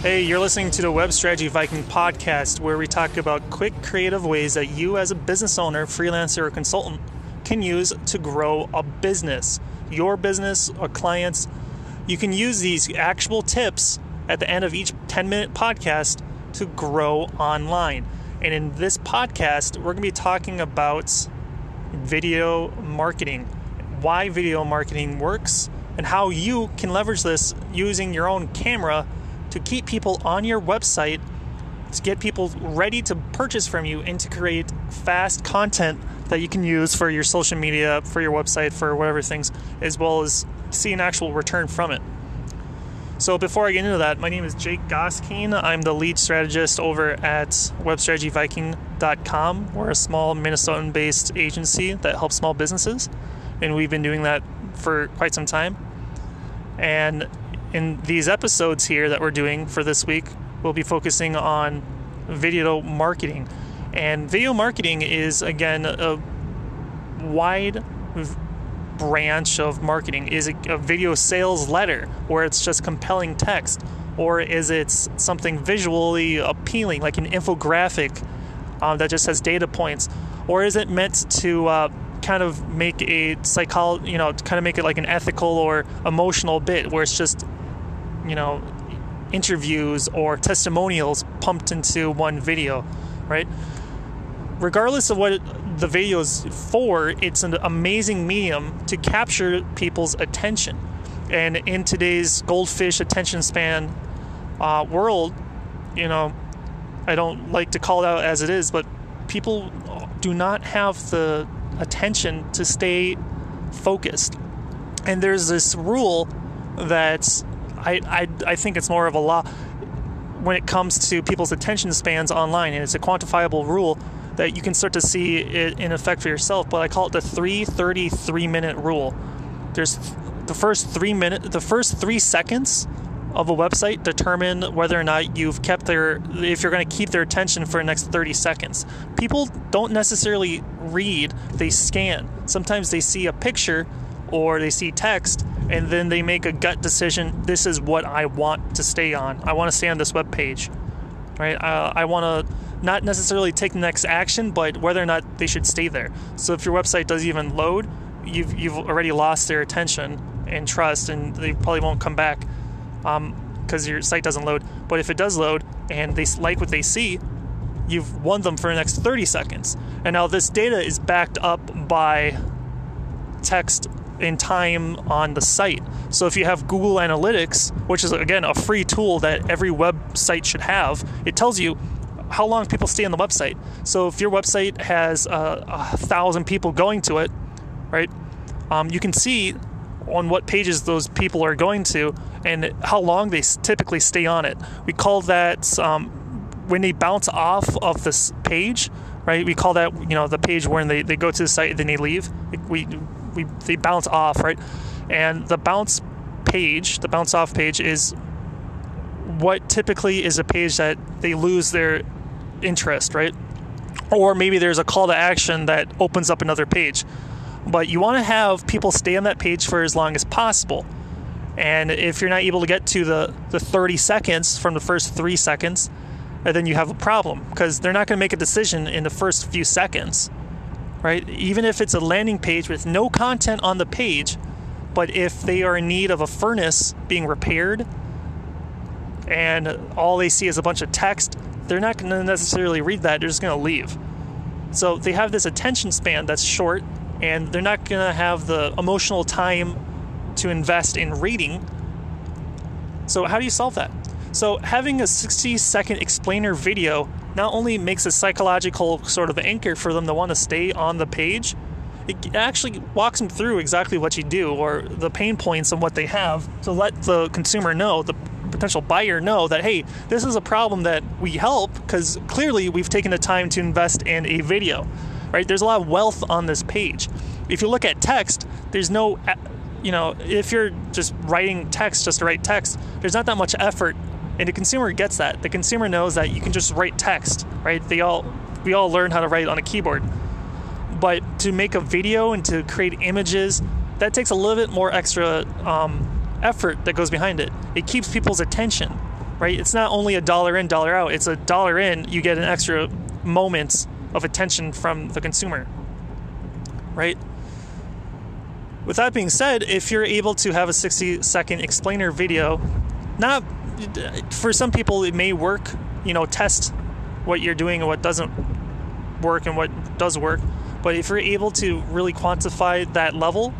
Hey, you're listening to the Web Strategy Viking podcast, where we talk about quick, creative ways that you, as a business owner, freelancer, or consultant, can use to grow a business, your business, or clients. You can use these actual tips at the end of each 10 minute podcast to grow online. And in this podcast, we're going to be talking about video marketing, why video marketing works, and how you can leverage this using your own camera to keep people on your website, to get people ready to purchase from you, and to create fast content that you can use for your social media, for your website, for whatever things, as well as see an actual return from it. So before I get into that, my name is Jake Goskeen. I'm the lead strategist over at webstrategyviking.com. We're a small Minnesotan-based agency that helps small businesses, and we've been doing that for quite some time. And in these episodes here that we're doing for this week, we'll be focusing on video marketing. And video marketing is again a wide branch of marketing? Is it a video sales letter where it's just compelling text? Or is it something visually appealing, like an infographic uh, that just has data points? Or is it meant to uh, kind of make a psychology, you know, kind of make it like an ethical or emotional bit where it's just, you know, interviews or testimonials pumped into one video, right? Regardless of what the video is for, it's an amazing medium to capture people's attention. And in today's goldfish attention span uh, world, you know, I don't like to call it out as it is, but people do not have the attention to stay focused. And there's this rule that I, I, I think it's more of a law when it comes to people's attention spans online, and it's a quantifiable rule that you can start to see it in effect for yourself. But I call it the 333 minute rule. There's the first three minute, the first three seconds of a website determine whether or not you've kept their, if you're going to keep their attention for the next 30 seconds. People don't necessarily read; they scan. Sometimes they see a picture or they see text and then they make a gut decision this is what i want to stay on i want to stay on this web page right uh, i want to not necessarily take the next action, but whether or not they should stay there. So if your website doesn't even load, you've you've already lost their attention and trust, and they probably won't come back because um, your site doesn't load. But if it does load and they like what they see, you've won them for the next 30 seconds. And now this data is backed up by text in time on the site. So if you have Google Analytics, which is again a free tool that every website should have, it tells you how long people stay on the website. So if your website has uh, a thousand people going to it, right, um, you can see on what pages those people are going to and how long they typically stay on it. We call that um, when they bounce off of this page, right? We call that you know the page when they, they go to the site and then they leave. We we they bounce off, right? And the bounce page, the bounce off page is what typically is a page that they lose their interest, right? Or maybe there's a call to action that opens up another page. But you want to have people stay on that page for as long as possible. And if you're not able to get to the, the 30 seconds from the first three seconds, then you have a problem because they're not going to make a decision in the first few seconds, right? Even if it's a landing page with no content on the page, but if they are in need of a furnace being repaired and all they see is a bunch of text, they're not going to necessarily read that, they're just going to leave. So they have this attention span that's short, and they're not going to have the emotional time to invest in reading. So, how do you solve that? So, having a 60 second explainer video not only makes a psychological sort of anchor for them to want to stay on the page, it actually walks them through exactly what you do or the pain points and what they have to let the consumer know, the potential buyer know that hey, this is a problem that we help because clearly we've taken the time to invest in a video. Right? There's a lot of wealth on this page. If you look at text, there's no you know, if you're just writing text just to write text, there's not that much effort and the consumer gets that. The consumer knows that you can just write text, right? They all we all learn how to write on a keyboard. But to make a video and to create images, that takes a little bit more extra um, effort that goes behind it. It keeps people's attention. right? It's not only a dollar in, dollar out. It's a dollar in, you get an extra moment of attention from the consumer, right? With that being said, if you're able to have a 60 second explainer video, not for some people it may work, you know, test what you're doing and what doesn't work and what does work. But if you're able to really quantify that level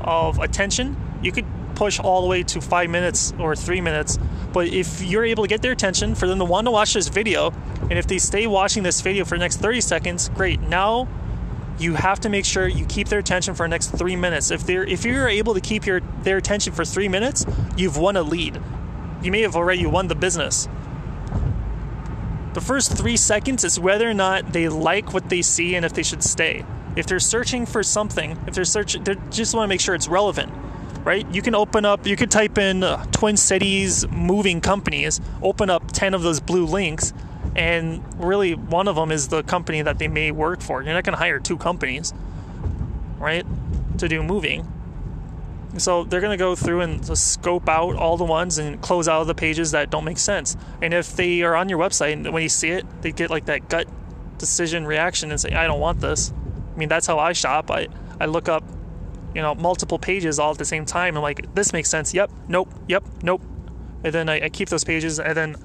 of attention, you could push all the way to five minutes or three minutes. But if you're able to get their attention for them to want to watch this video, and if they stay watching this video for the next 30 seconds, great. Now you have to make sure you keep their attention for the next three minutes. If they're if you're able to keep your their attention for three minutes, you've won a lead. You may have already won the business. The first three seconds is whether or not they like what they see and if they should stay. If they're searching for something, if they're searching, they just want to make sure it's relevant, right? You can open up, you could type in uh, Twin Cities moving companies, open up 10 of those blue links, and really one of them is the company that they may work for. You're not going to hire two companies, right, to do moving. So they're going to go through and scope out all the ones and close out the pages that don't make sense. And if they are on your website and when you see it, they get like that gut decision reaction and say, I don't want this. I mean, that's how I shop. I, I look up, you know, multiple pages all at the same time and like, this makes sense. Yep, nope, yep, nope. And then I, I keep those pages and then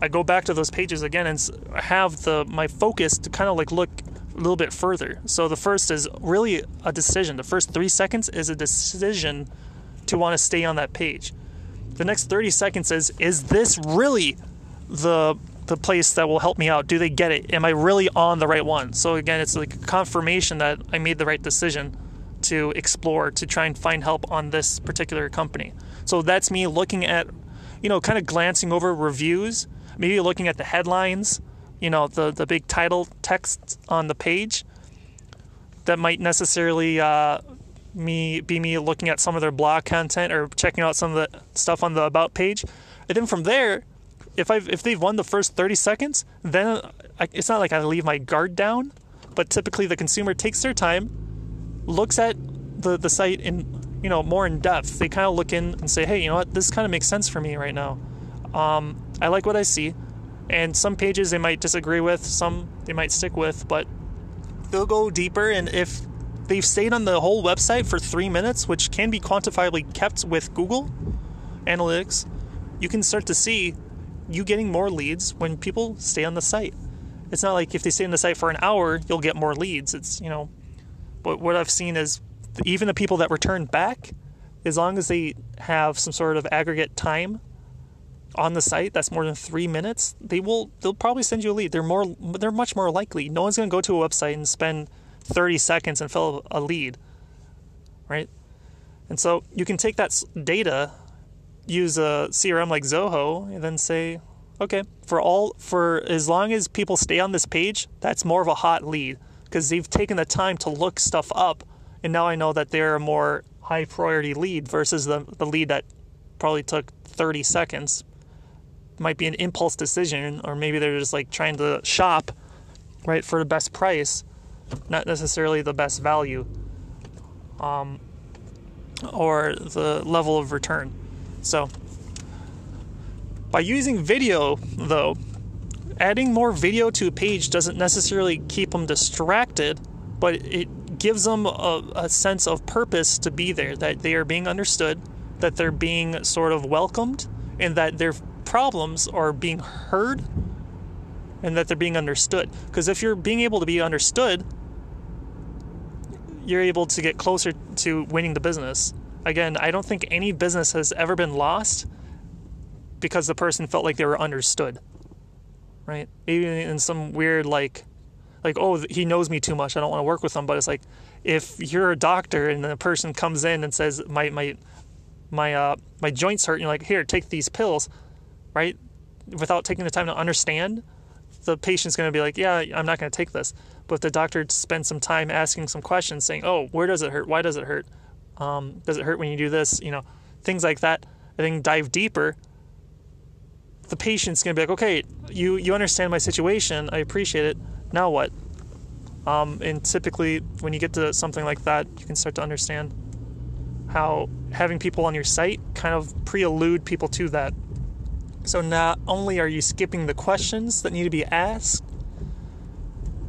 I go back to those pages again and have the my focus to kind of like look a little bit further. So the first is really a decision. The first three seconds is a decision to want to stay on that page. The next 30 seconds is is this really the the place that will help me out? Do they get it? Am I really on the right one? So again, it's like confirmation that I made the right decision to explore to try and find help on this particular company. So that's me looking at, you know, kind of glancing over reviews, maybe looking at the headlines, you know the the big title text on the page that might necessarily uh, me be me looking at some of their blog content or checking out some of the stuff on the about page. And then from there if i if they've won the first 30 seconds then I, it's not like i leave my guard down but typically the consumer takes their time looks at the the site in you know more in depth. They kind of look in and say hey you know what? This kind of makes sense for me right now. Um, i like what i see and some pages they might disagree with, some they might stick with, but they'll go deeper. And if they've stayed on the whole website for three minutes, which can be quantifiably kept with Google Analytics, you can start to see you getting more leads when people stay on the site. It's not like if they stay on the site for an hour, you'll get more leads. It's, you know, but what I've seen is even the people that return back, as long as they have some sort of aggregate time on the site that's more than three minutes, they will they'll probably send you a lead. They're more they're much more likely. No one's gonna go to a website and spend 30 seconds and fill a lead, right? And so you can take that data, use a CRM like Zoho, and then say, okay, for all for as long as people stay on this page, that's more of a hot lead because they've taken the time to look stuff up, and now I know that they're a more high priority lead versus the the lead that probably took 30 seconds might be an impulse decision, or maybe they're just like trying to shop, right, for the best price, not necessarily the best value, um, or the level of return. So, by using video, though, adding more video to a page doesn't necessarily keep them distracted, but it gives them a, a sense of purpose to be there, that they are being understood, that they're being sort of welcomed, and that they're problems are being heard and that they're being understood. Because if you're being able to be understood, you're able to get closer to winning the business. Again, I don't think any business has ever been lost because the person felt like they were understood. Right? Even in some weird like like oh he knows me too much, I don't want to work with him, but it's like if you're a doctor and the person comes in and says my my my uh my joints hurt and you're like here take these pills right? Without taking the time to understand, the patient's going to be like, yeah, I'm not going to take this. But if the doctor spends some time asking some questions, saying, oh, where does it hurt? Why does it hurt? Um, does it hurt when you do this? You know, things like that. I think dive deeper. The patient's going to be like, okay, you you understand my situation. I appreciate it. Now what? Um, and typically, when you get to something like that, you can start to understand how having people on your site kind of pre-allude people to that So not only are you skipping the questions that need to be asked,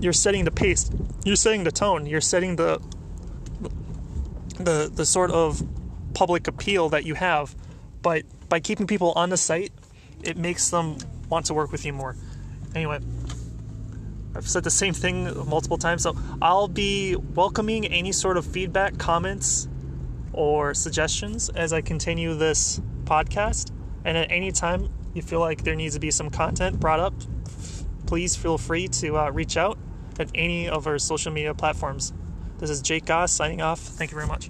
you're setting the pace, you're setting the tone, you're setting the the the sort of public appeal that you have. But by keeping people on the site, it makes them want to work with you more. Anyway, I've said the same thing multiple times, so I'll be welcoming any sort of feedback, comments, or suggestions as I continue this podcast. And at any time you feel like there needs to be some content brought up, please feel free to uh, reach out at any of our social media platforms. This is Jake Goss signing off. Thank you very much.